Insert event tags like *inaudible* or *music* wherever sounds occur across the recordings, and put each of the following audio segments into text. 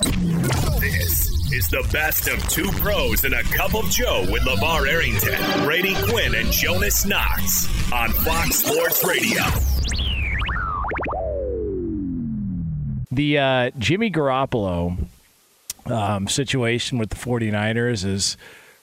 This is the best of two pros and a cup of Joe with LeVar Arrington, Brady Quinn, and Jonas Knox on Fox Sports Radio. The uh, Jimmy Garoppolo um, situation with the 49ers is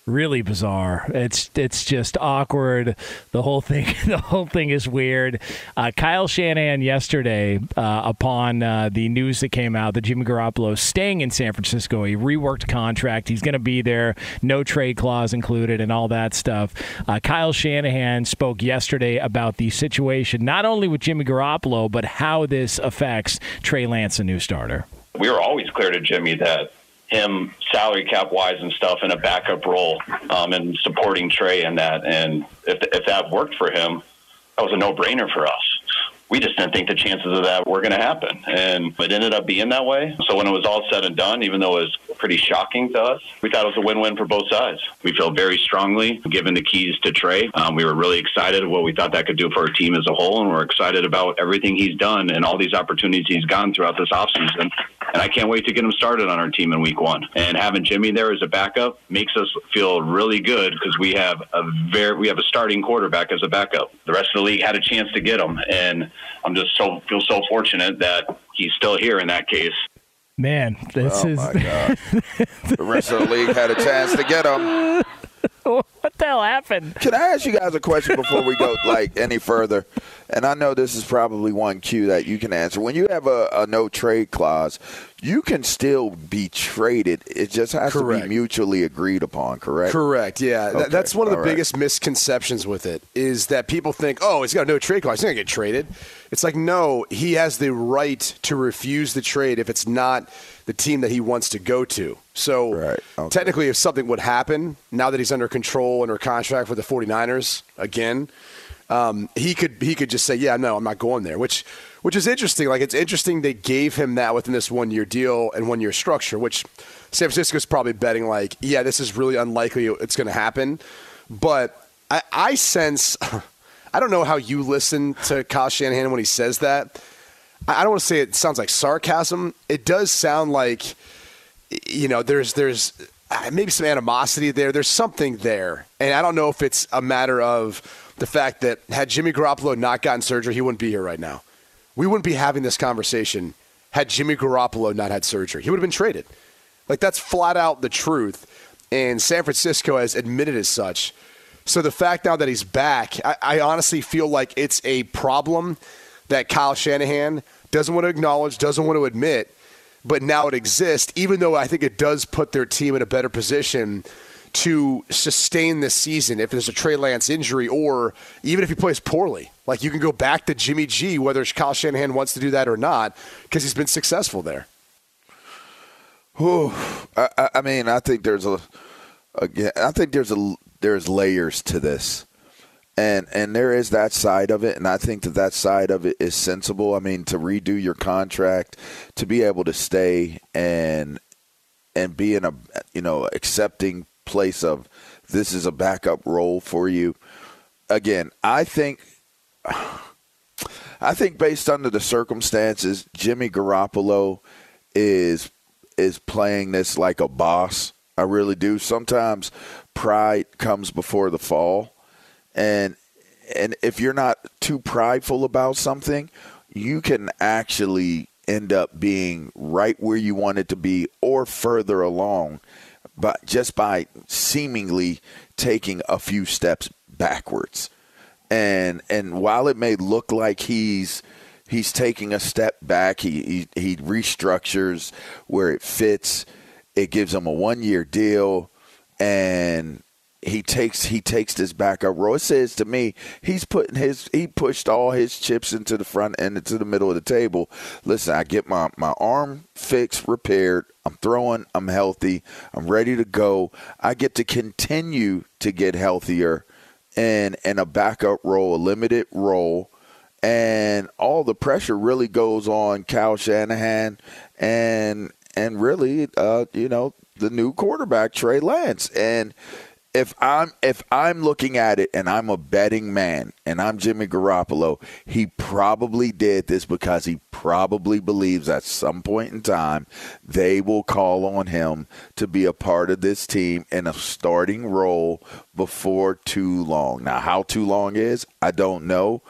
really bizarre. It's it's just awkward. The whole thing *laughs* the whole thing is weird. Uh, Kyle Shanahan yesterday, uh, upon uh, the news that came out that Jimmy Garoppolo staying in San Francisco, he reworked contract. He's going to be there, no trade clause included, and all that stuff. Uh, Kyle Shanahan spoke yesterday about the situation, not only with Jimmy Garoppolo, but how this affects Trey Lance, a new starter. we were always clear to Jimmy that him salary cap wise and stuff in a backup role um, and supporting Trey in that. And if, if that worked for him, that was a no brainer for us. We just didn't think the chances of that were going to happen. And it ended up being that way. So when it was all said and done, even though it was pretty shocking to us, we thought it was a win win for both sides. We feel very strongly given the keys to Trey. Um, we were really excited what we thought that could do for our team as a whole. And we're excited about everything he's done and all these opportunities he's gone throughout this offseason. And I can't wait to get him started on our team in week one. And having Jimmy there as a backup makes us feel really good because we have a very we have a starting quarterback as a backup. The rest of the league had a chance to get him, and I'm just so feel so fortunate that he's still here in that case. Man, this Oh is my God. the rest of the league had a chance to get him. *laughs* what the hell happened? Can I ask you guys a question before we go like any further? And I know this is probably one Q that you can answer. When you have a, a no trade clause, you can still be traded. It just has to be mutually agreed upon, correct? Correct. Yeah, Okay, that's one of the all right. biggest misconceptions with it is that people think, oh, he's got a no trade clause, he's gonna get traded. It's like no, he has the right to refuse the trade if it's not the team that he wants to go to. So technically, if something would happen now that he's under control under contract for the 49ers again, um, he could he could just say, yeah, no, I'm not going there. Which which is interesting. Like it's interesting they gave him that within this one year deal and one year structure, which San Francisco's probably betting like, yeah, this is really unlikely it's going to happen. But I, I sense, *laughs* I don't know how you listen to Kyle Shanahan when he says that. I don't want to say it sounds like sarcasm. It does sound like, you know, there's there's uh, maybe some animosity there. There's something there, and I don't know if it's a matter of the fact that had Jimmy Garoppolo not gotten surgery, he wouldn't be here right now. We wouldn't be having this conversation had Jimmy Garoppolo not had surgery. He would have been traded. Like that's flat out the truth, and San Francisco has admitted as such. So the fact now that he's back, I, I honestly feel like it's a problem that Kyle Shanahan doesn't want to acknowledge, doesn't want to admit but now it exists, even though I think it does put their team in a better position to sustain this season if there's a Trey Lance injury or even if he plays poorly. Like you can go back to Jimmy G, whether it's Kyle Shanahan wants to do that or not, because he's been successful there. Whew. I, I mean, I think there's a again. I think there's a there's layers to this, and and there is that side of it, and I think that that side of it is sensible. I mean, to redo your contract, to be able to stay and and be in a you know accepting place of this is a backup role for you. Again, I think *sighs* I think based under the circumstances, Jimmy Garoppolo is is playing this like a boss. I really do. Sometimes pride comes before the fall. And and if you're not too prideful about something, you can actually end up being right where you want it to be or further along but just by seemingly taking a few steps backwards. And and while it may look like he's he's taking a step back, he he, he restructures where it fits. It gives him a one year deal, and he takes he takes this backup role. It says to me he's putting his he pushed all his chips into the front and into the middle of the table. Listen, I get my my arm fixed, repaired. I'm throwing. I'm healthy. I'm ready to go. I get to continue to get healthier, and and a backup role, a limited role, and all the pressure really goes on Kyle Shanahan and and really, uh, you know, the new quarterback Trey Lance and if I'm if I'm looking at it and I'm a betting man and I'm Jimmy Garoppolo, he probably did this because he probably believes at some point in time they will call on him to be a part of this team in a starting role before too long. Now, how too long is, I don't know.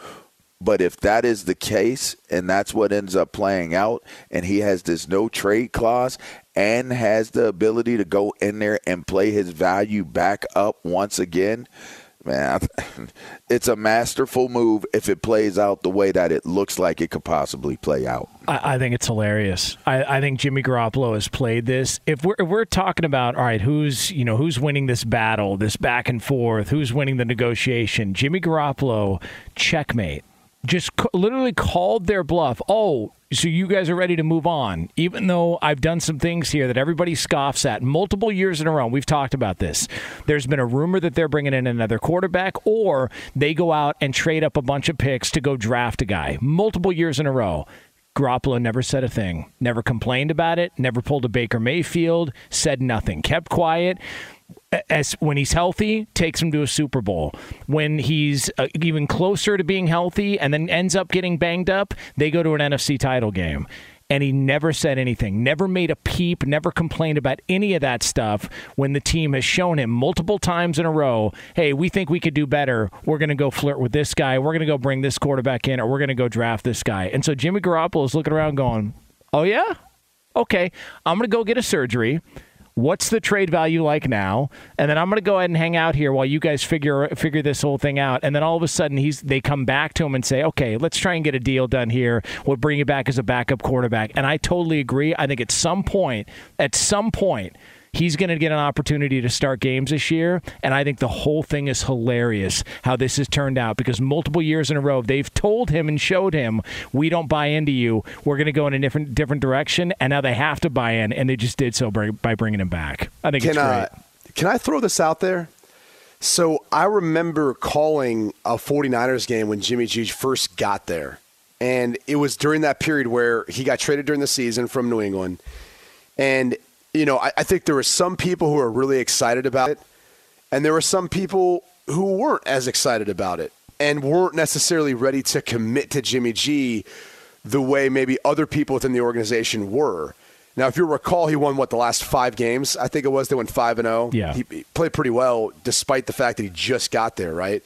But if that is the case and that's what ends up playing out, and he has this no trade clause and has the ability to go in there and play his value back up once again, man, *laughs* it's a masterful move if it plays out the way that it looks like it could possibly play out. I, I think it's hilarious. I, I, think Jimmy Garoppolo has played this. If we're if we're talking about all right, who's you know who's winning this battle, this back and forth, who's winning the negotiation? Jimmy Garoppolo, checkmate just literally called their bluff. Oh, so you guys are ready to move on, even though I've done some things here that everybody scoffs at multiple years in a row. We've talked about this. There's been a rumor that they're bringing in another quarterback, or they go out and trade up a bunch of picks to go draft a guy multiple years in a row. Garoppolo never said a thing, never complained about it, never pulled a Baker Mayfield, said nothing, kept quiet as when he's healthy, takes him to a Super Bowl. When he's uh, even closer to being healthy and then ends up getting banged up, they go to an NFC title game. And he never said anything, never made a peep, never complained about any of that stuff when the team has shown him multiple times in a row hey, we think we could do better. We're going to go flirt with this guy. We're going to go bring this quarterback in, or we're going to go draft this guy. And so Jimmy Garoppolo is looking around going, oh, yeah? Okay, I'm going to go get a surgery what's the trade value like now? And then i'm going to go ahead and hang out here while you guys figure figure this whole thing out. And then all of a sudden he's they come back to him and say okay let's try and get a deal done here. We'll bring you back as a backup quarterback. And i totally agree. I think at some point at some point He's going to get an opportunity to start games this year, and I think the whole thing is hilarious how this has turned out because multiple years in a row they've told him and showed him we don't buy into you. We're going to go in a different different direction, and now they have to buy in, and they just did so by, by bringing him back. I think can, it's great. Uh, can I throw this out there? So I remember calling a 49ers game when Jimmy G first got there. And it was during that period where he got traded during the season from New England. And you know, I, I think there were some people who were really excited about it, and there were some people who weren't as excited about it and weren't necessarily ready to commit to Jimmy G the way maybe other people within the organization were. Now, if you recall, he won what the last five games. I think it was they went five and zero. Oh. Yeah, he, he played pretty well despite the fact that he just got there, right?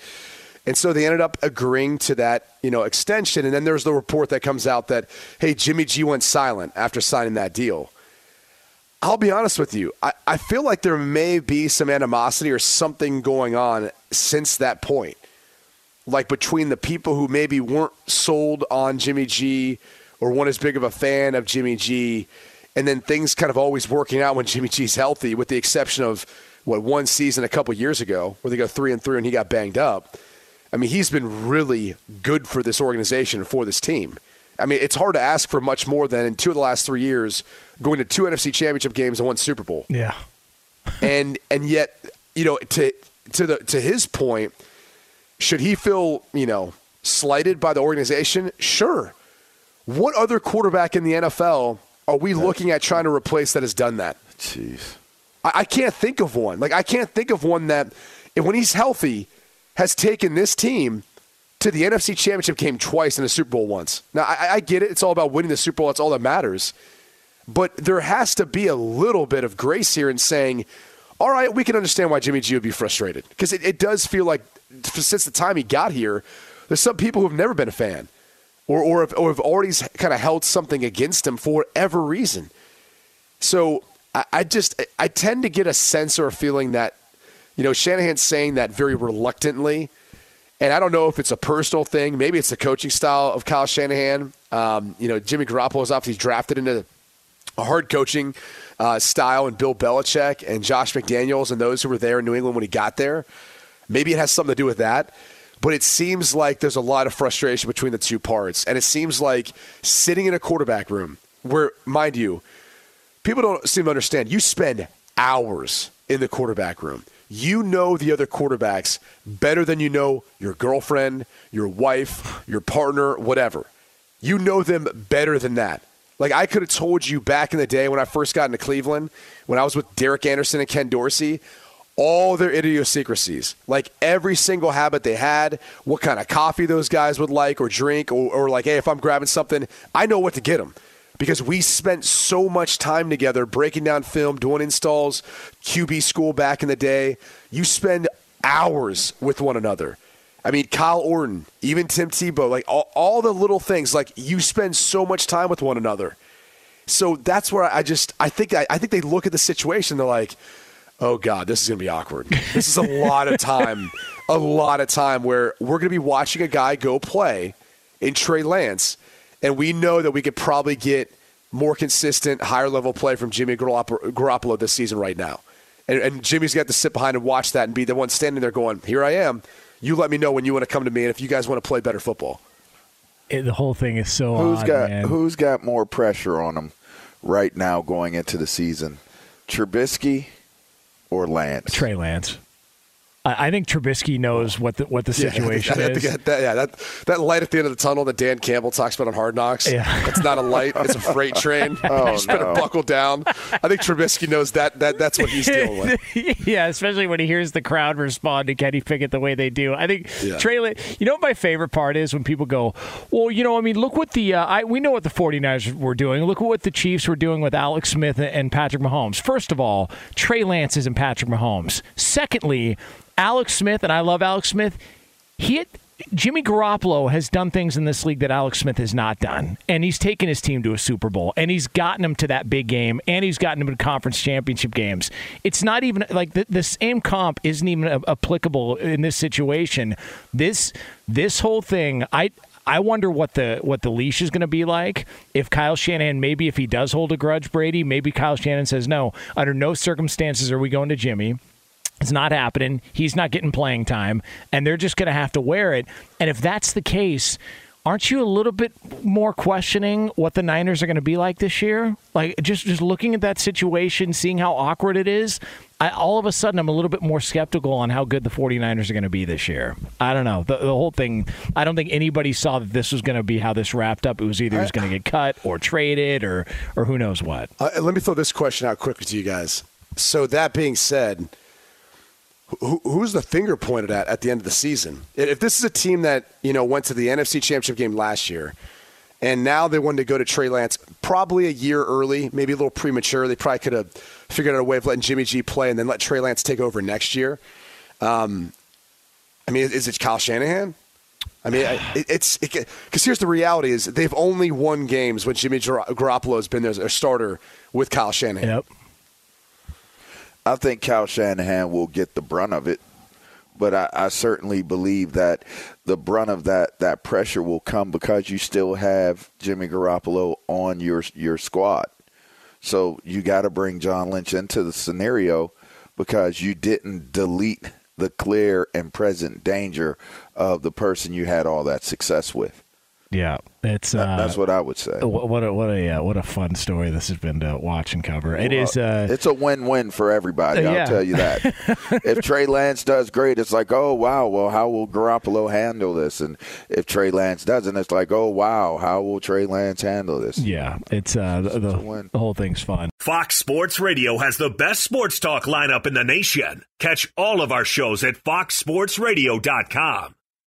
And so they ended up agreeing to that, you know, extension. And then there's the report that comes out that hey, Jimmy G went silent after signing that deal. I'll be honest with you. I, I feel like there may be some animosity or something going on since that point. Like between the people who maybe weren't sold on Jimmy G or weren't as big of a fan of Jimmy G and then things kind of always working out when Jimmy G's healthy, with the exception of what one season a couple years ago where they go three and three and he got banged up. I mean, he's been really good for this organization and for this team. I mean, it's hard to ask for much more than in two of the last three years, going to two NFC Championship games and one Super Bowl. Yeah, *laughs* and and yet, you know, to to the to his point, should he feel you know slighted by the organization? Sure. What other quarterback in the NFL are we looking at trying to replace that has done that? Jeez. I, I can't think of one. Like I can't think of one that, when he's healthy, has taken this team to the NFC Championship game twice and a Super Bowl once. Now I, I get it; it's all about winning the Super Bowl. That's all that matters. But there has to be a little bit of grace here in saying, all right, we can understand why Jimmy G would be frustrated because it, it does feel like since the time he got here, there's some people who have never been a fan or, or, have, or have already kind of held something against him for whatever reason. So I, I just, I tend to get a sense or a feeling that, you know, Shanahan's saying that very reluctantly. And I don't know if it's a personal thing. Maybe it's the coaching style of Kyle Shanahan. Um, you know, Jimmy Garoppolo is obviously drafted into a hard coaching uh, style and Bill Belichick and Josh McDaniels and those who were there in New England when he got there. Maybe it has something to do with that. But it seems like there's a lot of frustration between the two parts. And it seems like sitting in a quarterback room where, mind you, people don't seem to understand. You spend hours in the quarterback room. You know the other quarterbacks better than you know your girlfriend, your wife, your partner, whatever. You know them better than that. Like I could have told you back in the day when I first got into Cleveland, when I was with Derek Anderson and Ken Dorsey, all their idiosyncrasies, like every single habit they had, what kind of coffee those guys would like or drink, or, or like, hey, if I'm grabbing something, I know what to get them because we spent so much time together breaking down film, doing installs, QB school back in the day. You spend hours with one another. I mean, Kyle Orton, even Tim Tebow, like all, all the little things, like you spend so much time with one another. So that's where I just, I think, I, I think they look at the situation, they're like, oh God, this is going to be awkward. This is a lot of time, a lot of time where we're going to be watching a guy go play in Trey Lance, and we know that we could probably get more consistent, higher level play from Jimmy Garoppolo this season right now. And, and Jimmy's got to sit behind and watch that and be the one standing there going, here I am. You let me know when you want to come to me and if you guys want to play better football. It, the whole thing is so who's odd, got man. who's got more pressure on them right now going into the season, Trubisky or Lance? Trey Lance. I, I think Trubisky knows what the what the *laughs* situation yeah, is. That, yeah, that that light at the end of the tunnel that Dan Campbell talks about on Hard Knocks. Yeah. it's not a light; it's a freight *laughs* train. *laughs* Oh, you just better buckle down. I think Trubisky knows that that that's what he's dealing with. yeah, especially when he hears the crowd respond to Kenny Pickett the way they do. I think Yeah. Trey. You know what my favorite part is when people go, "Well, you know, I mean, look what the uh, I we know what the 49ers were doing. Look at what the Chiefs were doing with Alex Smith and Patrick Mahomes." First of all, Trey Lance isn't Patrick Mahomes. Secondly, Alex Smith and I love Alex Smith. He had, Jimmy Garoppolo has done things in this league that Alex Smith has not done, and he's taken his team to a Super Bowl, and he's gotten them to that big game, and he's gotten them to conference championship games. It's not even like the, the same comp isn't even a- applicable in this situation. This this whole thing, I. I wonder what the what the leash is going to be like if Kyle Shanahan maybe if he does hold a grudge Brady maybe Kyle Shanahan says no under no circumstances are we going to Jimmy it's not happening. He's not getting playing time, and they're just going to have to wear it. And if that's the case, aren't you a little bit more questioning what the Niners are going to be like this year? Like just just looking at that situation, seeing how awkward it is, I, all of a sudden I'm a little bit more skeptical on how good the 49ers are going to be this year. I don't know. The, the whole thing, I don't think anybody saw that this was going to be how this wrapped up. It was either he was going to get cut or traded or or who knows what. Uh, let me throw this question out quickly to you guys. So that being said, who, who's the finger pointed at at the end of the season? If this is a team that you know went to the NFC Championship game last year, and now they wanted to go to Trey Lance, probably a year early, maybe a little premature. They probably could have figured out a way of letting Jimmy G play and then let Trey Lance take over next year. Um, I mean, is it Kyle Shanahan? I mean, it, it's because here's the reality: is they've only won games when Jimmy Gar- Garoppolo has been their starter with Kyle Shanahan. Yep. I think Kyle Shanahan will get the brunt of it, but I, I certainly believe that the brunt of that, that pressure will come because you still have Jimmy Garoppolo on your your squad. So you got to bring John Lynch into the scenario because you didn't delete the clear and present danger of the person you had all that success with. Yeah, it's uh, that's what I would say. What a what a uh, what a fun story this has been to watch and cover. It well, is. Uh, it's a win-win for everybody. I'll tell you that. *laughs* if Trey Lance does great, it's like, oh wow, well how will Garoppolo handle this? And if Trey Lance doesn't, it's like, oh wow, how will Trey Lance handle this? Yeah, it's uh, the, the, the whole thing's fun. Fox Sports Radio has the best sports talk lineup in the nation. Catch all of our shows at foxsportsradio.com.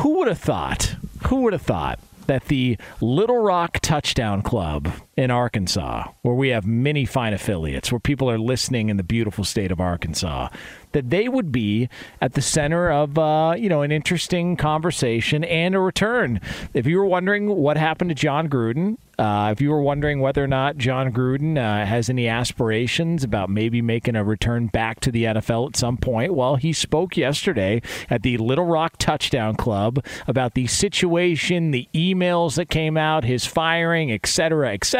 Who would have thought? Who would have thought that the Little Rock Touchdown Club in Arkansas, where we have many fine affiliates, where people are listening in the beautiful state of Arkansas, that they would be at the center of uh, you know an interesting conversation and a return. If you were wondering what happened to Jon Gruden, uh, if you were wondering whether or not Jon Gruden uh, has any aspirations about maybe making a return back to the NFL at some point, well, he spoke yesterday at the Little Rock Touchdown Club about the situation, the emails that came out, his firing, et cetera, et cetera.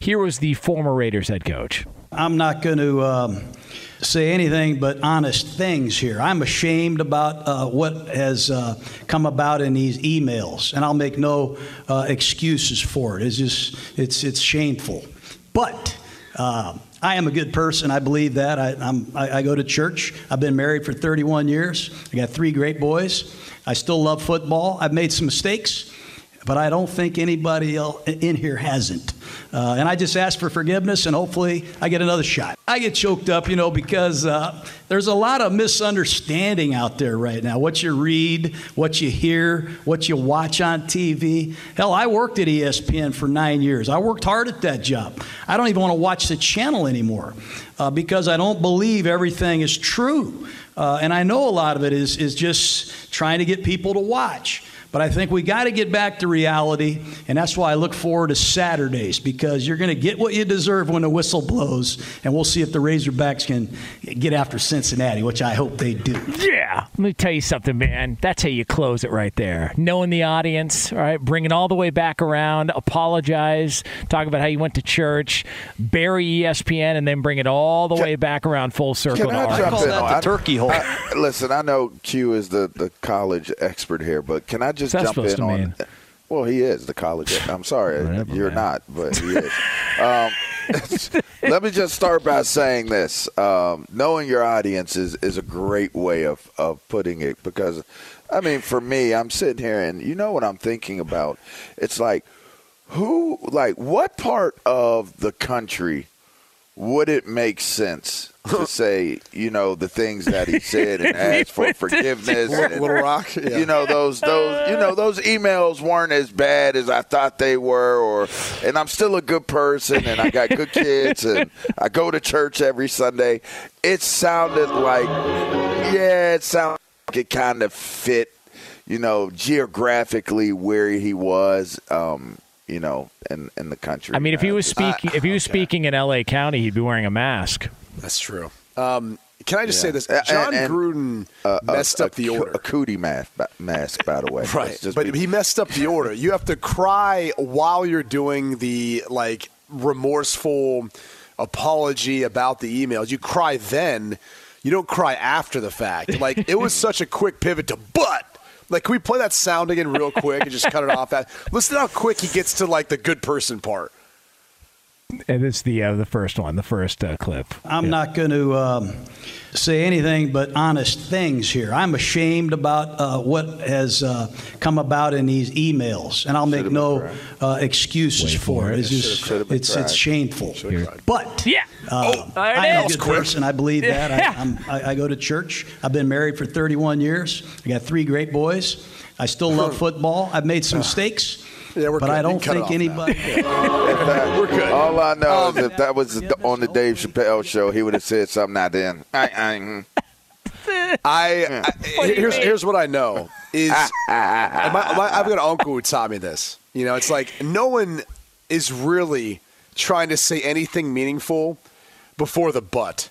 Here was the former Raiders head coach. I'm not going to. Um say anything but honest things here. I'm ashamed about uh, what has uh, come about in these emails, and I'll make no uh, excuses for it. It's just it's it's shameful. But uh, I am a good person. I believe that. I, I, I go to church. I've been married for 31 years. I got three great boys. I still love football. I've made some mistakes but I don't think anybody in here hasn't. Uh, and I just ask for forgiveness, and hopefully I get another shot. I get choked up, you know, because uh, there's a lot of misunderstanding out there right now. What you read, what you hear, what you watch on TV. Hell, I worked at ESPN for nine years. I worked hard at that job. I don't even want to watch the channel anymore uh, because I don't believe everything is true. Uh, and I know a lot of it is, is just trying to get people to watch. But I think we got to get back to reality, and that's why I look forward to Saturdays because you're going to get what you deserve when the whistle blows, and we'll see if the Razorbacks can get after Cincinnati, which I hope they do. Yeah, let me tell you something, man. That's how you close it right there. Knowing the audience, all right, bring it all the way back around, apologize, talk about how you went to church, bury ESPN, and then bring it all the Can, way back around full circle. Can I, I call in? that the I, turkey hole. I, listen, I know Q is the, the college expert here, but can I just jump in on? Mean? *laughs* Well, he is the college. I'm sorry, Whatever, you're man. not, but he is. Um, *laughs* let me just start by saying this: um, knowing your audience is, is a great way of, of putting it. Because, I mean, for me, I'm sitting here and you know what I'm thinking about. It's like, who, like, what part of the country would it make sense to *laughs* say, you know, the things that he said and *laughs* ask for forgiveness? and, Little Rock, yeah. You know those those you know those emails weren't as bad as I thought they were, or and I'm still a good person and I got good *laughs* kids and I go to church every Sunday. It sounded like, yeah, it sounded like it kind of fit, you know, geographically where he was. Um, you know, in in the country. I mean, if he was speaking, if he was speaking in L.A. County, he'd be wearing a mask. That's true. Um, can I just Yeah. say this? Uh, Jon and- Gruden uh, messed a, up the a, order. A cootie mask, mask, by the way. *laughs* Right, but be- he messed up the order. You have to cry while you're doing the like remorseful apology about the emails. You cry then. You don't cry after the fact. Like it was *laughs* such a quick pivot to but. Like, can we play that sound again real quick and just cut it off? That *laughs* listen how quick he gets to like the good person part. And it's the uh, the first one, the first uh, clip. I'm not going to um, say anything but honest things here. I'm ashamed about uh, what has uh, come about in these emails, and I'll make no been uh, excuses for for it. it. It's just it's it's shameful. cried. But Yeah. uh, Oh, I am a good person. I believe that. Yeah. I, I'm, I, I go to church. I've been married for 31 years. I got three great boys. I still love *laughs* football. I've made some mistakes. Yeah, we're but good. I don't can think anybody. *laughs* In fact, We're good. All I know Um, is if that was on the Dave Chappelle show, he would have said something out then. *laughs* *laughs* I, I, mm. I, I here's here's what I know is my, my, I've got an uncle who taught me this. You know, it's like no one is really trying to say anything meaningful before the but.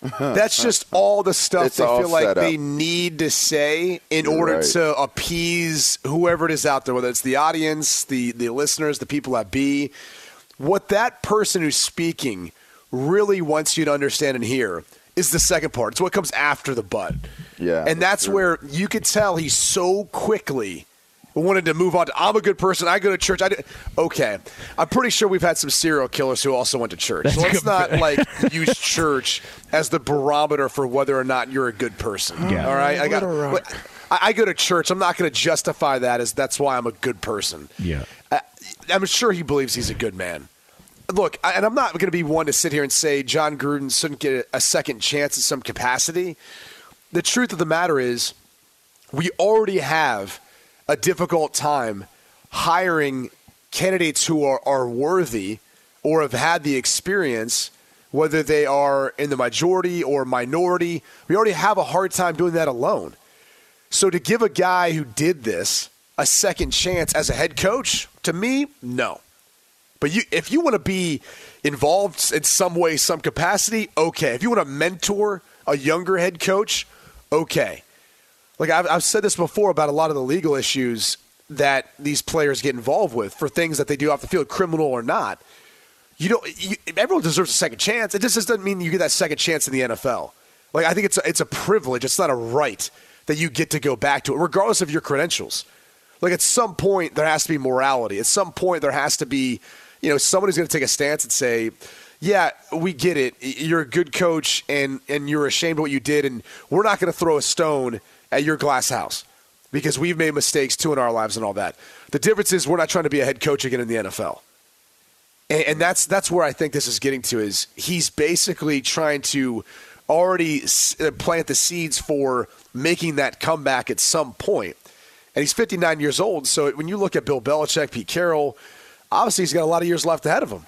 Uh-huh. That's just all the stuff It's they feel like set they need to say in You're order right. to appease whoever it is out there, whether it's the audience, the the listeners, the people at B. What that person who's speaking really wants you to understand and hear is the second part. It's what comes after the but. Yeah, and that's that's where you could tell he so quickly wanted to move on. To, I'm a good person. I go to church. I did. Okay, I'm pretty sure we've had some serial killers who also went to church. So let's not like use church as the barometer for whether or not you're a good person. Yeah. All right, I got. Little I, I go to church. I'm not going to justify that as that's why I'm a good person. Yeah. I, I'm sure he believes he's a good man. Look, I- and I'm not going to be one to sit here and say Jon Gruden shouldn't get a, a second chance in some capacity. The truth of the matter is, we already have a difficult time hiring candidates who are, are worthy or have had the experience whether they are in the majority or minority. We already have a hard time doing that alone. So to give a guy who did this a second chance as a head coach, to me, no. But you, if you want to be involved in some way, some capacity, okay. If you want to mentor a younger head coach, okay. Like I've, I've said this before about a lot of the legal issues that these players get involved with for things that they do off the field, criminal or not. You don't. You, everyone deserves a second chance. It just doesn't mean you get that second chance in the NFL. Like I think it's a, it's a privilege. It's not a right that you get to go back to it, regardless of your credentials. Like at some point there has to be morality. At some point there has to be, you know, someone who's going to take a stance and say, "Yeah, we get it. You're a good coach, and and you're ashamed of what you did, and we're not going to throw a stone at your glass house." because we've made mistakes too in our lives and all that. The difference is we're not trying to be a head coach again in the NFL. And, and that's that's where I think this is getting to is he's basically trying to already uh, plant the seeds for making that comeback at some point. And he's 59 years old, so when you look at Bill Belichick, Pete Carroll, obviously he's got a lot of years left ahead of him.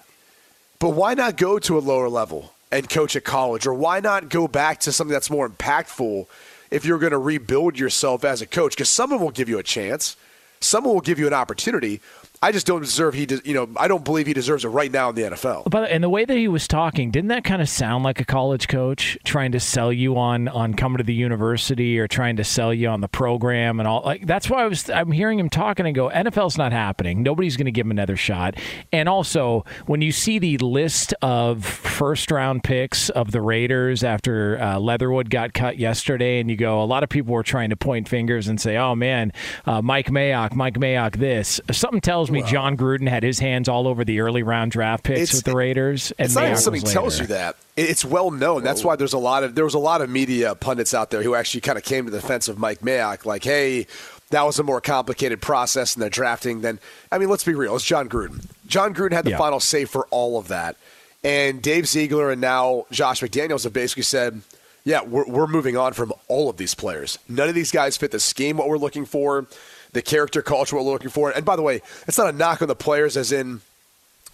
But why not go to a lower level and coach at college, or why not go back to something that's more impactful? If you're going to rebuild yourself as a coach because someone will give you a chance, someone will give you an opportunity. I just don't deserve he, you know, I don't believe he deserves it right now in the NFL. But and the way that he was talking, didn't that kind of sound like a college coach trying to sell you on on coming to the university or trying to sell you on the program and all? Like that's why I was I'm hearing him talking and go, NFL's not happening. Nobody's going to give him another shot. And also, when you see the list of first round picks of the Raiders after uh, Leatherwood got cut yesterday, and you go, a lot of people were trying to point fingers and say, "Oh man, uh, Mike Mayock, Mike Mayock, this." Something tells me Jon Gruden had his hands all over the early round draft picks with the Raiders. And it's not even something tells you that. It's well known. That's why there's a lot of there was a lot of media pundits out there who actually kind of came to the defense of Mike Mayock, like, "Hey, that was a more complicated process in the drafting than." I mean, let's be real. It's Jon Gruden. Jon Gruden had the Yeah. final say for all of that, and Dave Ziegler and now Josh McDaniels have basically said. Yeah, we're, we're moving on from all of these players. None of these guys fit the scheme, what we're looking for, the character culture, we're looking for. And by the way, it's not a knock on the players, as in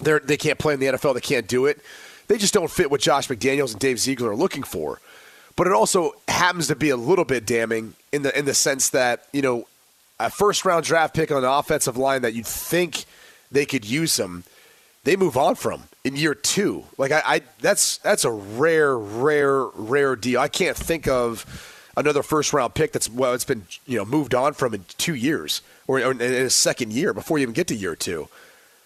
they're, they can't play in the NFL, they can't do it. They just don't fit what Josh McDaniels and Dave Ziegler are looking for. But it also happens to be a little bit damning in the in the sense that you know a first round draft pick on an offensive line that you'd think they could use them, they move on from in year two. Like I, I that's that's a rare, rare, rare deal. I can't think of another first round pick that's well, it's been you know moved on from in two years or, or in a second year before you even get to year two.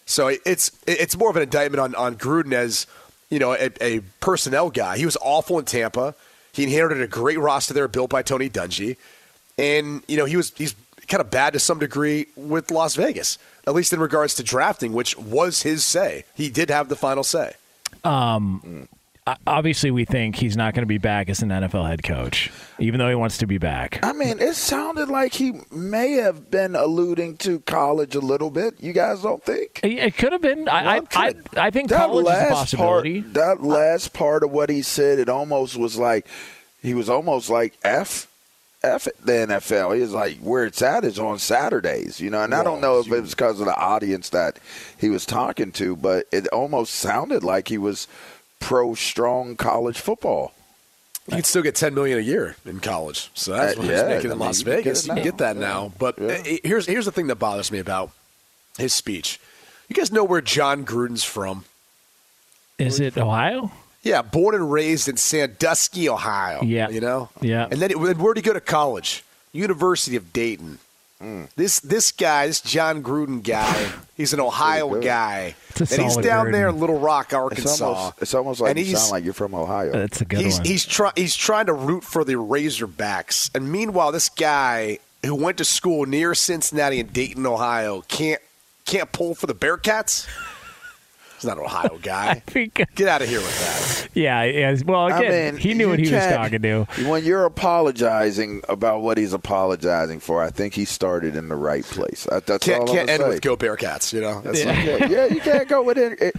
So it's it's more of an indictment on, on Gruden as you know a, a personnel guy. He was awful in Tampa. He inherited a great roster there built by Tony Dungy, and you know he was he's kind of bad to some degree with Las Vegas, at least in regards to drafting, which was his say. He did have the final say. Um, obviously, we think he's not going to be back as an NFL head coach, even though he wants to be back. I mean, it sounded like he may have been alluding to college a little bit. You guys don't think? It could have been. I, I, I, I think that college is a last possibility. Part, that last part of what he said, it almost was like he was almost like f f the NFL. He was like, where it's at is on Saturdays, you know. And I don't know if it was because of the audience that he was talking to, but it almost sounded like he was pro strong college football. You can still get ten million a year in college, so that's Uh, what yeah, he's making I in Las you Vegas. it You can get that Yeah. now. But Yeah. uh, here's here's the thing that bothers me about his speech. You guys know where Jon Gruden's from? Is it Ohio? Yeah, born and raised in Sandusky, Ohio. Yeah. you know. Yeah. And then, it, then where did he go to college? University of Dayton. Hmm. This this guy, this Jon Gruden guy, he's an Ohio guy, and he's down word. there in Little Rock, It's Arkansas. almost, it's almost like and you sound like you're from Ohio. That's a good he's one. he's trying he's trying to root for the Razorbacks, and meanwhile, this guy who went to school near Cincinnati and Dayton, Ohio, can't can't pull for the Bearcats. He's not an Ohio guy. *laughs* Get out of here with that. Yeah, yeah. Well, I mean, he knew what he was talking to. When you're apologizing about what he's apologizing for, I think he started in the right place. That- That's Can't all I'm can't end say. with go Bearcats. You know. That's yeah. like- yeah, yeah, you can't go with it. it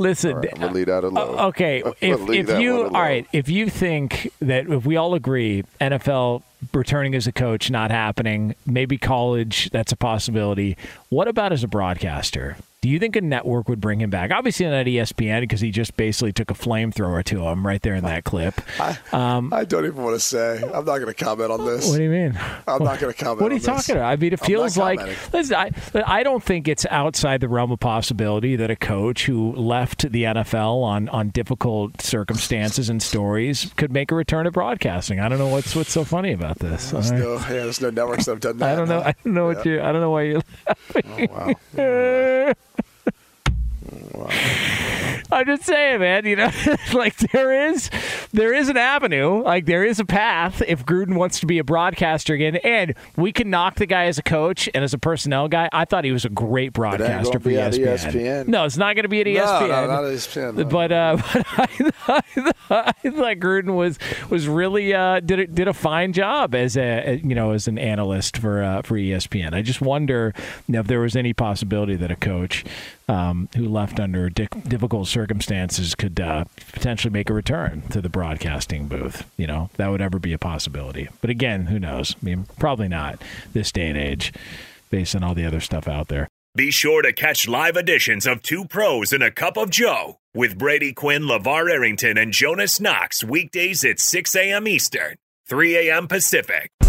Listen, all right, I'm gonna leave that alone. Uh, okay, if, leave if that you one all alone. right, if you think that if we all agree NFL returning as a coach not happening, maybe college that's a possibility. What about as a broadcaster? Do you think a network would bring him back? Obviously not ESPN because he just basically took a flamethrower to him right there in that clip. I, um, I don't even want to say. I'm not going to comment on this. What do you mean? I'm not going to comment. What are you talking about? I mean, it feels like listen, I, I don't think it's outside the realm of possibility that a coach who left the NFL on on difficult circumstances and stories could make a return to broadcasting. I don't know what's what's so funny about this. There's no, yeah, there's no networks that have done *laughs* that. I don't know. Huh? I don't know yeah. what you. I don't know why you're. Oh. Wow. *laughs* palavra. I'm just saying, man. You know, *laughs* like there is, there is an avenue. Like there is a path if Gruden wants to be a broadcaster again, and we can knock the guy as a coach and as a personnel guy. I thought he was a great broadcaster for ESPN. ESPN. No, it's not going to be at ESPN. No, not ESPN. No. But, uh, *laughs* but I, I, I, thought Gruden was was really uh, did a, did a fine job as a you know as an analyst for uh, for ESPN. I just wonder you know, if there was any possibility that a coach um, who left under di- difficult circumstances could uh, potentially make a return to the broadcasting booth. You know, that would ever be a possibility. But again, who knows? I mean, probably not this day and age based on all the other stuff out there. Be sure to catch live editions of Two Pros and a Cup of Joe with Brady Quinn, LaVar Arrington, and Jonas Knox weekdays at 6 a.m. Eastern, 3 a.m. Pacific.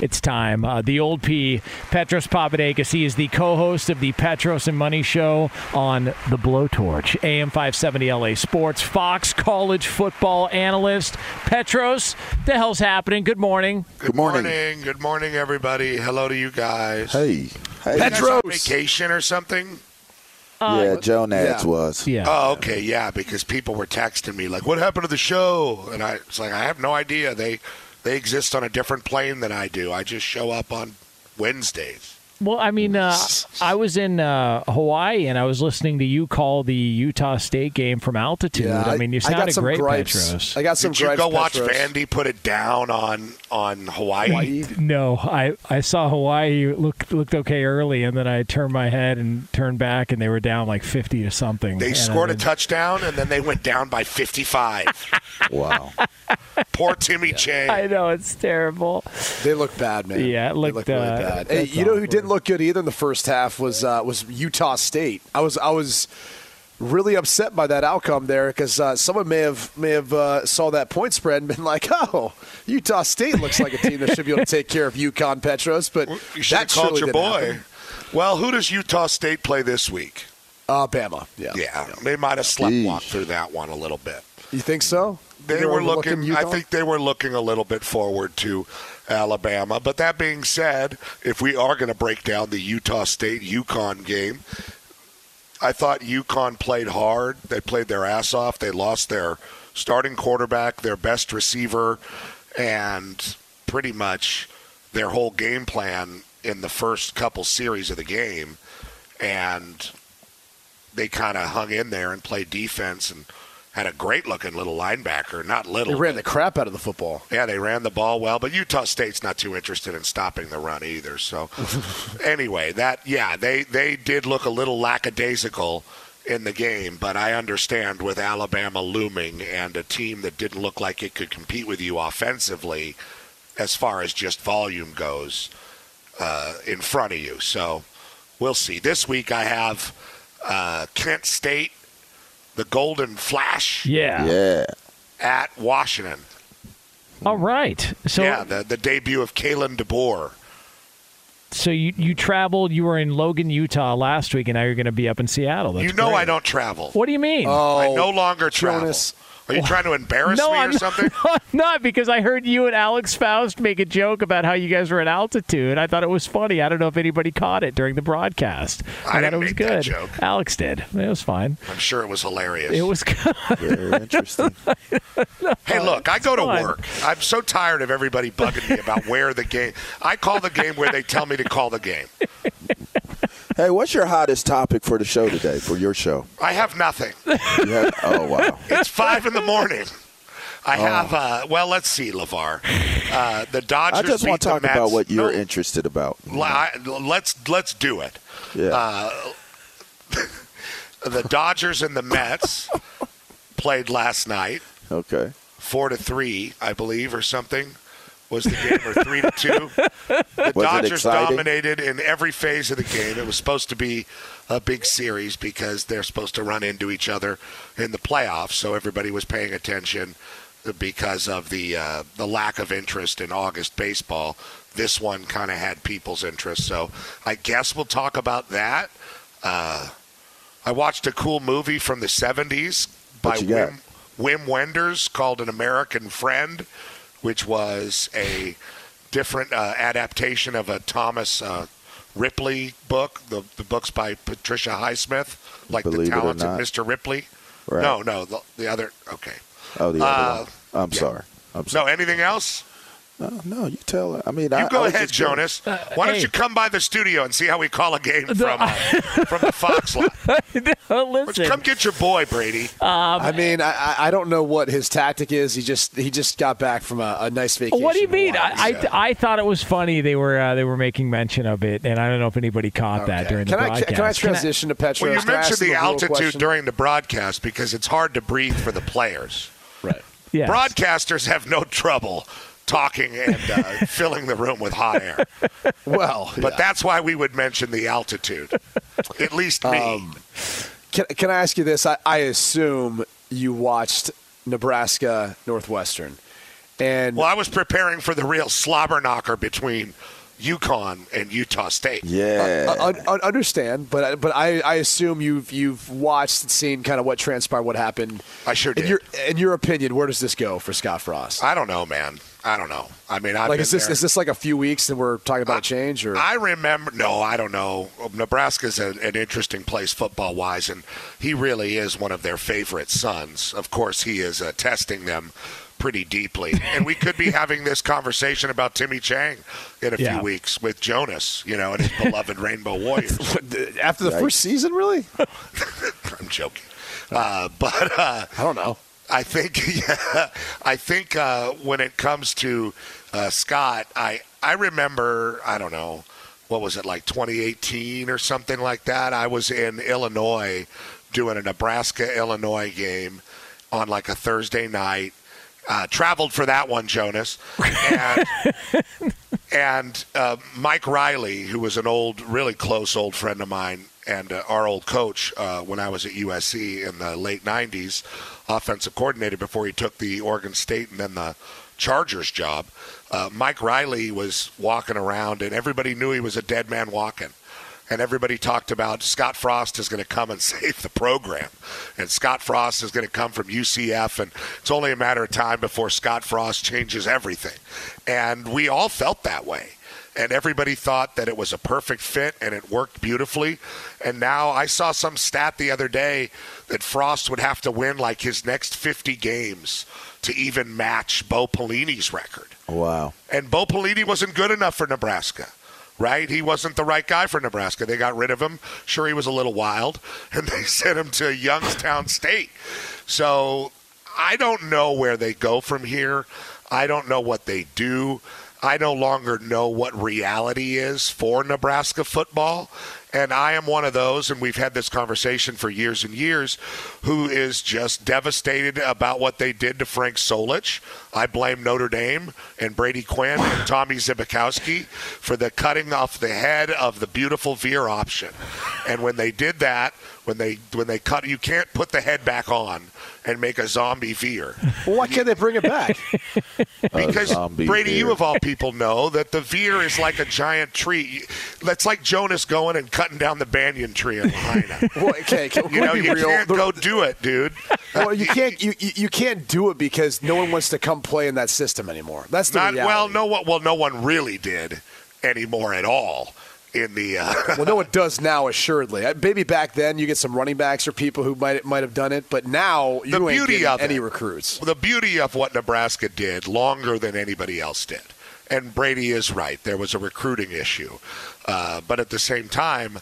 It's time. Uh, the old P, Petros Papadakis. He is the co-host of the Petros and Money Show on the Blowtorch, AM 570 LA Sports, Fox College football analyst. Petros, the hell's happening? Good morning. Good morning. Good morning, everybody. Hello to you guys. Hey, hey. You guys on vacation or something? yeah, Jonas was. Yeah. Oh, okay, yeah, because people were texting me like, "What happened to the show?" And I was like, "I have no idea. They they exist on a different plane than I do. I just show up on Wednesdays." Well, I mean, uh, I was in uh, Hawaii and I was listening to you call the Utah State game from altitude. Yeah, I mean, you I got sounded great, gripes. Petros. I got some Did you gripes, go watch Petros. Vandy put it down on on Hawaii? No, I, I saw Hawaii look looked okay early, and then I turned my head and turned back, and they were down like fifty to something. They And I scored a touchdown and then they went down by 55. *laughs* wow. Poor Timmy Chang. I know it's terrible. They look bad, man. Yeah, it they looked, look really uh, bad. Hey, you know who didn't look good either in the first half was uh, was Utah State. I was I was really upset by that outcome there because uh, someone may have may have uh, saw that point spread and been like, *laughs* "Oh, Utah State looks like a team that should be able to take care of UConn Petros," but You should that called your boy. happen. Well, who does Utah State play this week? Uh, Bama. Yeah. Yeah, they might have sleptwalked through that one a little bit. You think so? They were looking. I think they were looking a little bit forward to Alabama. But that being said, if we are going to break down the Utah State UConn game, I thought UConn played hard. They played their ass off. They lost their starting quarterback, their best receiver, and pretty much their whole game plan in the first couple series of the game. And they kind of hung in there and played defense and had a great looking little linebacker. Not little. They ran the crap out of the football. Yeah, they ran the ball well, but Utah State's not too interested in stopping the run either. So, *laughs* anyway, that yeah, they they did look a little lackadaisical in the game, but I understand with Alabama looming and a team that didn't look like it could compete with you offensively, as far as just volume goes, uh, in front of you. So, we'll see. This week I have uh, Kent State, the Golden Flash. Yeah. Yeah. At Washington. All right. So yeah, the, the debut of Kalen DeBoer. so you you traveled. You were in Logan, Utah last week, and now you're going to be up in Seattle. That's you know great. I don't travel. What do you mean? Oh, I no longer travel. Jonas. Are you trying to embarrass no, me I'm or something? *laughs* Not, not because I heard you and Alex Faust make a joke about how you guys were at altitude. I thought it was funny. I don't know if anybody caught it during the broadcast. I thought didn't it was make good. that joke. Alex did. It was fine. I'm sure it was hilarious. It was good. Very interesting. *laughs* Hey, look, I go to fun. work. I'm so tired of everybody bugging me about where the game. I call the game where they tell me to call the game. *laughs* Hey, what's your hottest topic for the show today? For your show? I have nothing. Have, oh wow. *laughs* It's five in the morning. I Oh. have. Uh, well, let's see, LaVar. Uh, the Dodgers. I just want to talk Mets. about what you're No, interested about. I- let's let's do it. Yeah. Uh, *laughs* the Dodgers and the Mets played last night, Okay. four to three, I believe, or something. Was the game or three to two? The *laughs* Was Dodgers dominated in every phase of the game. It was supposed to be a big series because they're supposed to run into each other in the playoffs. So everybody was paying attention because of the uh, the lack of interest in August baseball. This one kind of had people's interest. So I guess we'll talk about that. Uh, I watched a cool movie from the 70s by What you got? Wim, Wim Wenders called An American Friend, which was a different uh, adaptation of a Thomas uh, Ripley book. The, the book's by Patricia Highsmith, like Believe The Talented. Mr. Ripley. Right. No, no, the, the other. Okay. Oh, the Uh, other one. I'm yeah. sorry. I'm sorry. No, anything else? No, no, you tell her. I mean, You I, go I ahead, just curious. Jonas. Why don't hey. you come by the studio and see how we call a game from uh, *laughs* from the Fox lot? *laughs* Listen, Come get your boy, Brady. I mean, I, I- I don't know what his tactic is. He just he just got back from a, a nice vacation. What do you mean? Hawaii, I, so. I I thought it was funny. They were uh, they were making mention of it, and I don't know if anybody caught that Okay. during the I broadcast. can I transition to Petros? Well, you Can mentioned the altitude during the broadcast because it's hard to breathe for the players. Right. Yes. Broadcasters have no trouble talking and uh, *laughs* filling the room with hot air. Well, But yeah. that's why we would mention the altitude. At least me. Um, Can, can I ask you this? I, I assume you watched Nebraska Northwestern, And well, I was preparing for the real slobber knocker between UConn and Utah State. Yeah, uh, uh, understand, but but I, I assume you've you've watched and seen kind of what transpired, what happened. I sure did. In your in your opinion, where does this go for Scott Frost? I don't know, man. I don't know. I mean, I've like is this there. is this like a few weeks and we're talking about I, a change or I remember no, I don't know. Nebraska's a, an interesting place football wise, and he really is one of their favorite sons. Of course, he is uh, testing them pretty deeply. *laughs* and we could be having this conversation about Timmy Chang in a yeah. few weeks with Jonas, you know, and his *laughs* beloved Rainbow *laughs* Warriors. After the first season, really? I'm joking. Uh, but uh, I don't know. I think, *laughs* yeah, I think uh, when it comes to uh, Scott, I I remember, I don't know, what was it like 2018 or something like that. I was in Illinois doing a Nebraska Illinois game on like a Thursday night uh, traveled for that one, Jonas. And, *laughs* and uh, Mike Riley, who was an old, really close old friend of mine, and uh, our old coach uh, when I was at USC in the late 90s, offensive coordinator before he took the Oregon State and then the Chargers job. Uh, Mike Riley was walking around, and everybody knew he was a dead man walking and everybody talked about Scott Frost is going to come and *laughs* save the program. And Scott Frost is going to come from UCF, and it's only a matter of time before Scott Frost changes everything. And we all felt that way. And everybody thought that it was a perfect fit and it worked beautifully. And now I saw some stat the other day that Frost would have to win like his next 50 games to even match Bo Pelini's record. Wow. And Bo Pelini wasn't good enough for Nebraska right? He wasn't the right guy for Nebraska. They got rid of him. Sure, he was a little wild, *laughs* and they sent him to Youngstown State. So I don't know where they go from here. I don't know what they do. I no longer know what reality is for Nebraska football. And I am one of those, and we've had this conversation for years and years, who is just devastated about what they did to Frank Solich. I blame Notre Dame and Brady Quinn and Tommy Zbikowski for the cutting off the head of the beautiful veer option. And when they did that, when they when they cut, you can't put the head back on and make a zombie veer. Well, why can't they bring it back? *laughs* because Brady, veer. you of all people know that the veer is like a giant tree. That's like Jonas going and cutting down the banyan tree in Lahaina. *laughs* well, okay, can, you know you real? can't go do it, dude. Well, you can't you, you can't do it because no one wants to come play in that system anymore. That's the Not, reality. well, no one well no one really did anymore at all in the. Uh, *laughs* well, no one does now, assuredly. Maybe back then you get some running backs or people who might might have done it, but now you the ain't beauty of any it, recruits. The beauty of what Nebraska did longer than anybody else did, and Brady is right. There was a recruiting issue, uh, but at the same time,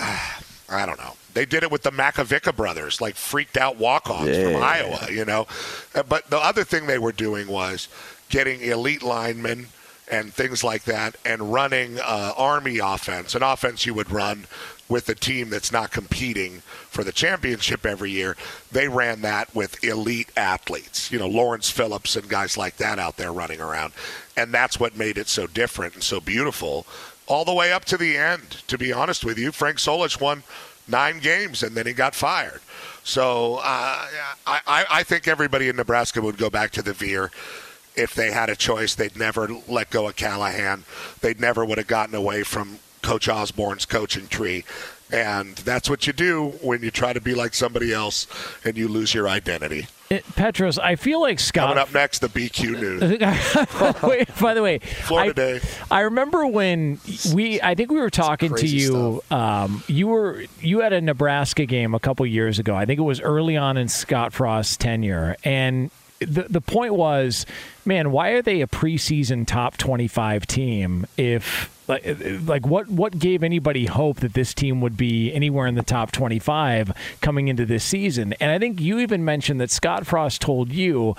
uh, *sighs* I don't know. They did it with the Makovicka brothers, like freaked out walk-ons yeah. from Iowa, you know. Uh, but the other thing they were doing was getting elite linemen and things like that, and running uh, Army offense, an offense you would run with a team that's not competing for the championship every year. They ran that with elite athletes, you know, Lawrence Phillips and guys like that out there running around. And that's what made it so different and so beautiful all the way up to the end. To be honest with you, Frank Solich won nine games and then he got fired. So uh, I, I think everybody in Nebraska would go back to the Veer if they had a choice, they'd never let go of Callahan. They'd never would have gotten away from Coach Osborne's coaching tree. And that's what you do when you try to be like somebody else and you lose your identity. It, Petros, I feel like Scott. Coming up next, the BQ news. *laughs* Wait, by the way, Florida I, Day. I remember when we. I think we were talking to you. Um, you were you had a Nebraska game a couple years ago. I think it was early on in Scott Frost's tenure, and the the point was, man, why are they a preseason top twenty five team if like like what what gave anybody hope that this team would be anywhere in the top 25 coming into this season and i think you even mentioned that scott frost told you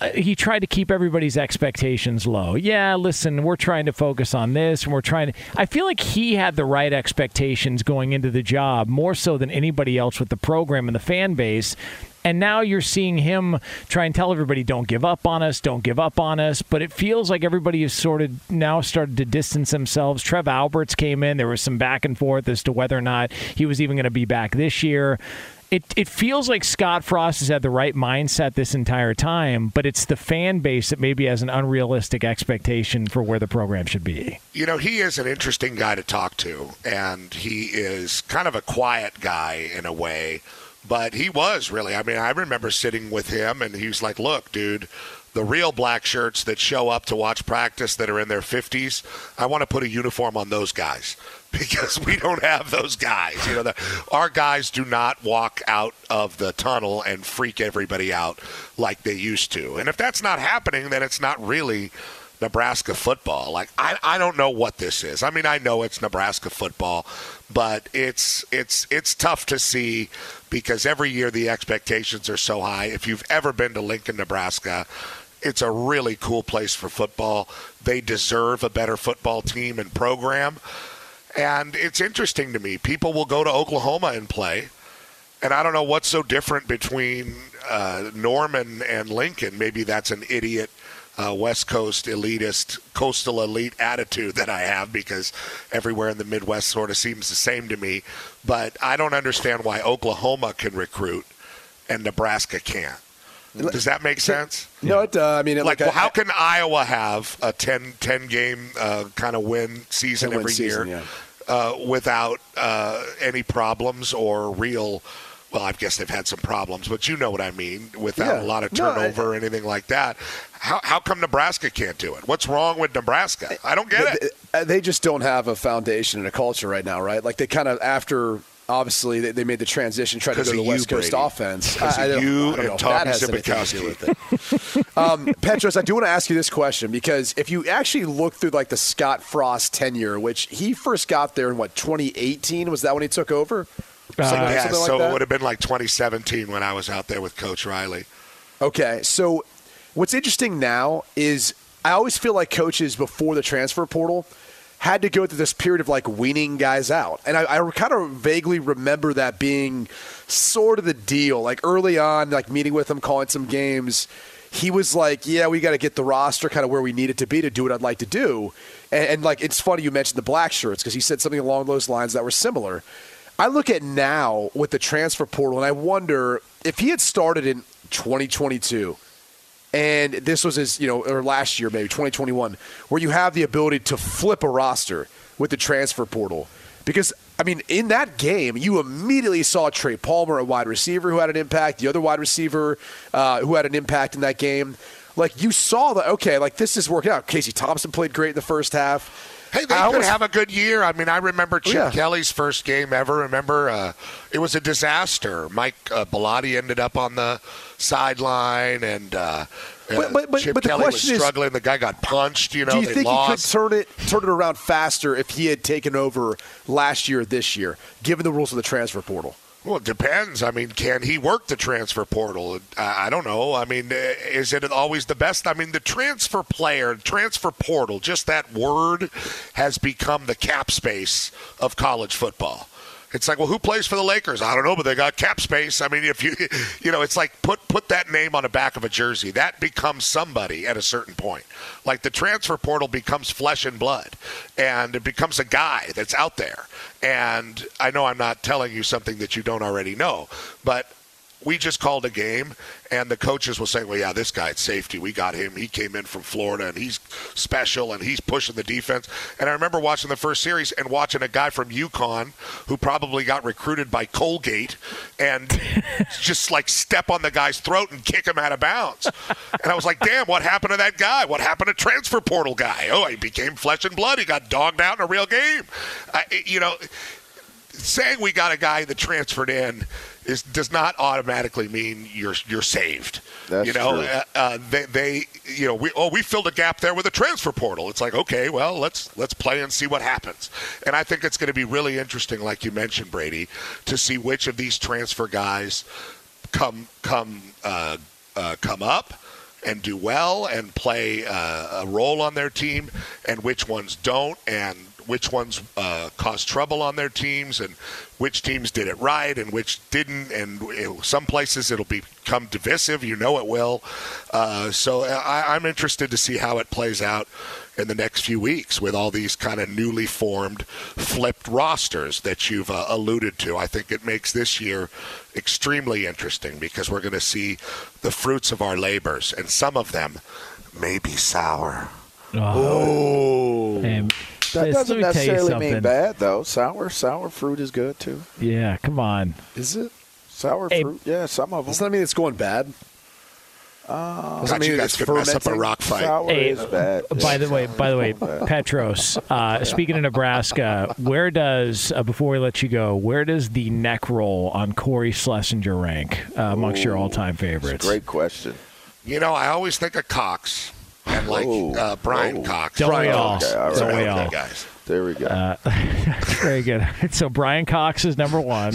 uh, he tried to keep everybody's expectations low. Yeah, listen, we're trying to focus on this, and we're trying to. I feel like he had the right expectations going into the job, more so than anybody else with the program and the fan base. And now you're seeing him try and tell everybody, don't give up on us, don't give up on us. But it feels like everybody has sort of now started to distance themselves. Trev Alberts came in. There was some back and forth as to whether or not he was even going to be back this year. it, it feels like Scott Frost has had the right mindset this entire time, but it's the fan base that maybe has an unrealistic expectation for where the program should be. You know, he is an interesting guy to talk to, and he is kind of a quiet guy in a way, but he was really. I mean, I remember sitting with him, and he was like, Look, dude, the real black shirts that show up to watch practice that are in their 50s, I want to put a uniform on those guys *laughs* because we don't have those guys. You know, the, our guys do not walk out of the tunnel and freak everybody out like they used to. And if that's not happening, then it's not really Nebraska football. Like I, I don't know what this is. I mean, I know it's Nebraska football, but it's it's it's tough to see because every year the expectations are so high. If you've ever been to Lincoln, Nebraska, it's a really cool place for football. They deserve a better football team and program. And it's interesting to me. People will go to Oklahoma and play. And I don't know what's so different between uh, Norman and Lincoln. Maybe that's an idiot uh, West Coast elitist, coastal elite attitude that I have because everywhere in the Midwest sort of seems the same to me. But I don't understand why Oklahoma can recruit and Nebraska can't. Does that make sense? No, it. Uh, I mean, it, like, like well, how can Iowa have a 10, 10 game uh, kind of win season 10 win every season, year yeah. uh, without uh, any problems or real? Well, I guess they've had some problems, but you know what I mean. Without Yeah. a lot of No, I- turnover or anything like that, how how come Nebraska can't do it? What's wrong with Nebraska? I don't get it. They, they just don't have a foundation and a culture right now, right? Like they kind of after. Obviously, they, they made the transition, tried to 'Cause go to of the West you, Coast Brady. offense. 'Cause I, I don't, you I don't and know if that has anything to do with it. *laughs* um, Petros, I do want to ask you this question because if you actually look through like the Scott Frost tenure, which he first got there in what 2018 was that when he took over? Something- Uh, yeah, something like so that? it would have been like 2017 when I was out there with Coach Riley. Okay, so what's interesting now is I always feel like coaches before the transfer portal had to go through this period of like weaning guys out, and I, I kind of vaguely remember that being sort of the deal. Like early on, like meeting with him, calling some games, he was like, "Yeah, we got to get the roster kind of where we need it to be to do what I'd like to do." And, and like, it's funny you mentioned the black shirts because he said something along those lines that were similar. I look at now with the transfer portal, and I wonder if he had started in 2022 and this was his, you know, or last year maybe 2021, where you have the ability to flip a roster with the transfer portal. Because I mean, in that game, you immediately saw Trey Palmer, a wide receiver who had an impact, the other wide receiver uh, who had an impact in that game. Like you saw that, okay, like this is working out. Casey Thompson played great in the first half. Hey, they I could almost- have a good year. I mean, I remember Chip yeah. Kelly's first game ever. Remember, uh, it was a disaster. Mike uh, Bellotti ended up on the sideline, and uh, But- but- but- Chip but the Kelly was question is- struggling. the guy got punched. You know, Do you they think lost. he could turn it turn it around faster if he had taken over last year, or this year, given the rules of the transfer portal? Well, it depends. I mean, can he work the transfer portal? I, don't know. I mean, uh, is it always the best? I mean, the transfer player, transfer portal, just that word has become the cap space of college football. It's like, well, who plays for the Lakers? I don't know, but they got cap space. I mean, if you, *laughs* you know, it's like put put that name on the back of a jersey. That becomes somebody at a certain point. Like the transfer portal becomes flesh and blood, and it becomes a guy that's out there. And I know I'm not telling you something that you don't already know, but we just called a game, and the coaches were saying, "Well, yeah, this guy at safety, we got him. He came in from Florida, and he's special, and he's pushing the defense." And I remember watching the first series and watching a guy from UConn who probably got recruited by Colgate, and *laughs* just like step on the guy's throat and kick him out of bounds. And I was like, "Damn, what happened to that guy? What happened to transfer portal guy? Oh, he became flesh and blood. He got dogged out in a real game. I, you know." saying we got a guy that transferred in is does not automatically mean you're you're saved. That's you know, true. Uh, uh, they, they you know we oh we filled a gap there with a transfer portal. It's like okay, well let's let's play and see what happens. And I think it's going to be really interesting, like you mentioned, Brady, to see which of these transfer guys come come uh, uh, come up and do well and play uh, a role on their team, and which ones don't, and which ones uh, caused trouble on their teams and which teams did it right and which didn't. And it, some places it'll become divisive. You know it will. Uh, so I, I'm interested to see how it plays out in the next few weeks with all these kind of newly formed, flipped rosters that you've uh, alluded to. I think it makes this year extremely interesting because we're going to see the fruits of our labors, and some of them may be sour. Oh. And That Liz, doesn't let me necessarily mean bad though. Sour sour fruit is good too. Yeah, come on. Is it? Sour Hey, fruit? Yeah, some of them. Does that mean it's going bad? Uh, Does that God, you mean guys it's could mess up a rock fight. sour Hey, is bad. By the way, by the way, Petros. Uh, speaking of Nebraska, where does uh, before we let you go, where does the neck roll on Cory Schlesinger rank uh, amongst your all-time favorites? Great question. You know, I always think of Cox and like Oh. uh, Brian Oh. Cox. Don't we Brian all? Okay, all right. Don't we Okay, all? guys. There we go. Uh, *laughs* very good. *laughs* So Brian Cox is number one.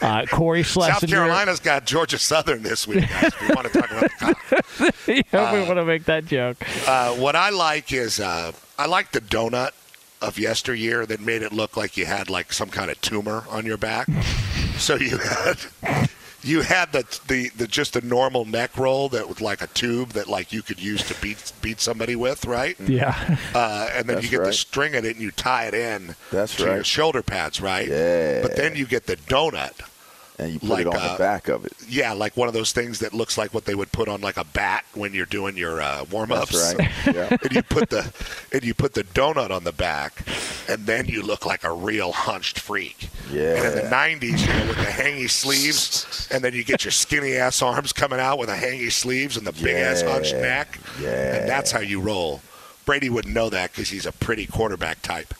Uh, Cory Schlesinger. South Carolina's got Georgia Southern this week, guys. if we want to talk about the Cox. *laughs* yeah, we want to make that joke. Uh, what I like is uh, I like the donut of yesteryear that made it look like you had like some kind of tumor on your back. so you had you had the, the the just a normal neck roll that was like a tube that like you could use to beat beat somebody with, right? Yeah. Uh, and then That's you get the string in it and you tie it in That's to your right. shoulder pads, right? Yeah. But then you get the donut. And you put like, it on uh, the back of it. Yeah, like one of those things that looks like what they would put on like a bat when you're doing your uh, warm ups. That's right. *laughs* Yeah. and you put the and you put the donut on the back, and then you look like a real hunched freak. Yeah. And in the '90s, you know, with the hangy sleeves, and then you get your skinny ass arms coming out with the hangy sleeves and the big ass Yeah. hunched neck. Yeah. And that's how you roll. Brady wouldn't know that because he's a pretty quarterback type.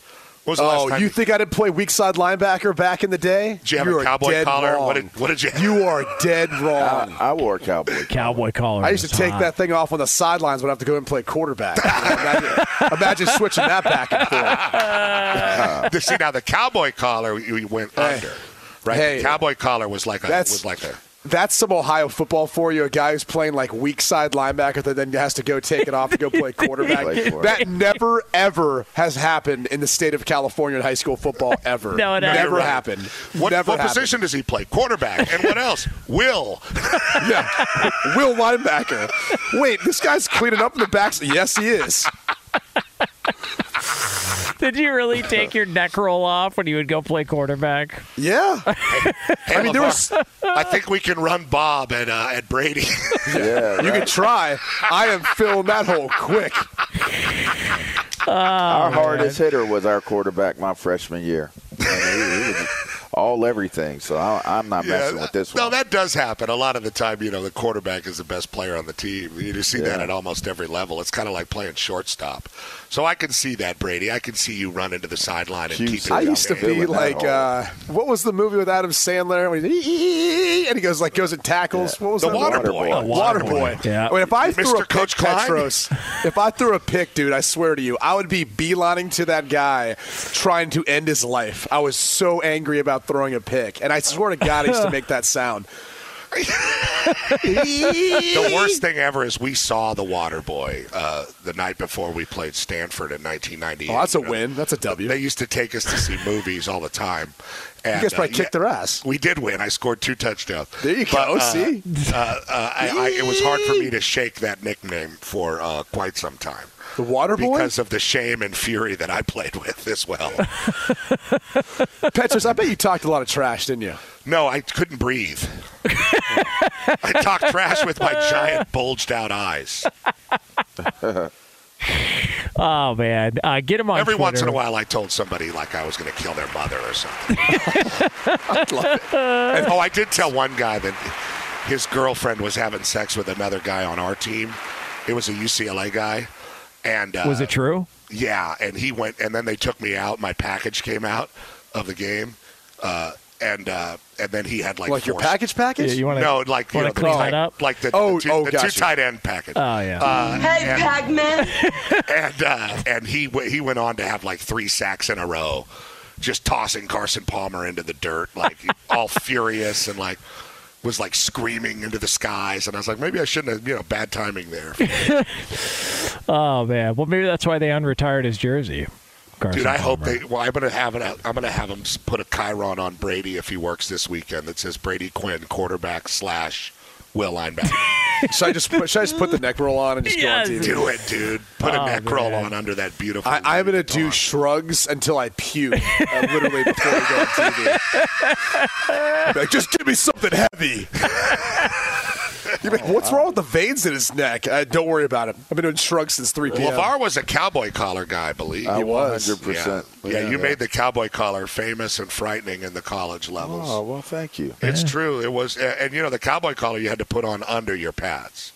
When was the last Oh, time you think I didn't play weak side linebacker back in the day? Did you have are a cowboy dead collar? Wrong. What did, what did you? *laughs* You are dead wrong. I, I wore a cowboy. *laughs* Cowboy collar. I used to take hot. that thing off on the sidelines when I have to go and play quarterback. *laughs* imagine, imagine switching that back and forth. The- see now the cowboy collar you you went Hey. under, right? Hey. the cowboy collar was like a That's- was like a That's some Ohio football for you. A guy who's playing like weak side linebacker that then has to go take it off and go play *laughs* quarterback. That never ever has happened in the state of California in high school football *laughs* ever. No, it never. Right. happened. what, never what happened. position does he play? Quarterback. And what else? Will. *laughs* Yeah, Will linebacker. Wait, this guy's cleaning up in the back. Yes, he is. *laughs* Did you really take your neck roll off when you would go play quarterback? Yeah. *laughs* I mean, there was- I think we can run Bob and uh, at Brady. Yeah, *laughs* You right. can try. I am filling that hole quick. our hardest hitter was our quarterback my freshman year. I mean, he, he was all everything. So I, I'm not messing with this no, one. No, that does happen a lot of the time. You know, the quarterback is the best player on the team. You just see that at almost every level. It's kind of like playing shortstop. So I can see that, Brady. I can see you run into the sideline and Cute keep it. I I used to be like, uh, what was the movie with Adam Sandler? When he, and he goes like goes and tackles. What was The that? Water movie? Boy. The Water Water Boy. Boy. Yeah. I mean, if I threw a Coach pick, Klein? Petros, if I threw a pick, dude, I swear to you, I would be beelining to that guy, trying to end his life. I was so angry about throwing a pick, and I swear to God, I used to make that sound. the worst thing ever is we saw the Water Boy uh, the night before we played Stanford in 1998. Oh, that's a You know, win. That's a W. They used to take us to see movies all the time. And, You guys probably uh, kicked yeah, their ass. We did win. I scored two touchdowns. There you But, go. uh, See? Uh, uh, I, I, it was hard for me to shake that nickname for uh, quite some time. The Water Boy? Because of the shame and fury that I played with as well. *laughs* Petros, I bet you talked a lot of trash, didn't you? No, I couldn't breathe. I talked trash with my giant bulged out eyes. *laughs* Oh man, uh, get him on Every Twitter. once in a while, I told somebody like I was going to kill their mother or something. *laughs* and, oh, I did tell one guy that his girlfriend was having sex with another guy on our team. It was a UCLA guy, and uh, Was it true? Yeah, and he went, and then they took me out. My package came out of the game, uh, and uh, and then he had like Like your package package? Yeah, you want to? no, like you wanna know, the clean tight- that up? like the, Oh, the two, oh, the two tight end package. Oh yeah. Uh, Hey, and- Pac-Man. *laughs* and uh, and he w- he went on to have like three sacks in a row, just tossing Carson Palmer into the dirt, like *laughs* all furious and like was like screaming into the skies. And I was like, maybe I shouldn't have, you know, bad timing there. *laughs* oh man. Well, maybe that's why they unretired his jersey. Carson Dude, I hope they. Well, I'm gonna have it. I'm gonna have him put a chyron on Brady if he works this weekend that says Brady Quinn, quarterback slash Will linebacker. *laughs* should I just put, should I just put the neck roll on and just Yes. go on TV? Do it, dude. Put Oh, a neck roll on under that beautiful. I, I'm going to do shrugs until I puke, uh, literally before we go on TV. *laughs* like, just give me something heavy. *laughs* You're like, what's wrong with the veins in his neck? Uh, don't worry about it. I've been doing shrugs since 3 p.m. LaVar was a cowboy collar guy, I believe. I He was. 100%. Yeah, yeah, Yeah, you yeah. made the cowboy collar famous and frightening in the college levels. Oh, well, thank you. It's true. It was, and you know, the cowboy collar you had to put on under your pads.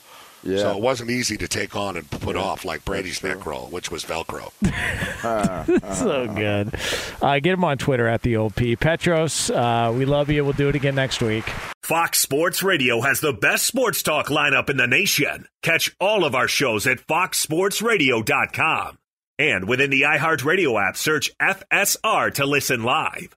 Yeah. So it wasn't easy to take on and put off like Brady's neck roll, which was Velcro. *laughs* so good. Uh, get him on Twitter at the old P. Petros, uh, we love you. We'll do it again next week. Fox Sports Radio has the best sports talk lineup in the nation. Catch all of our shows at foxsportsradio.com. And within the iHeartRadio app, search FSR to listen live.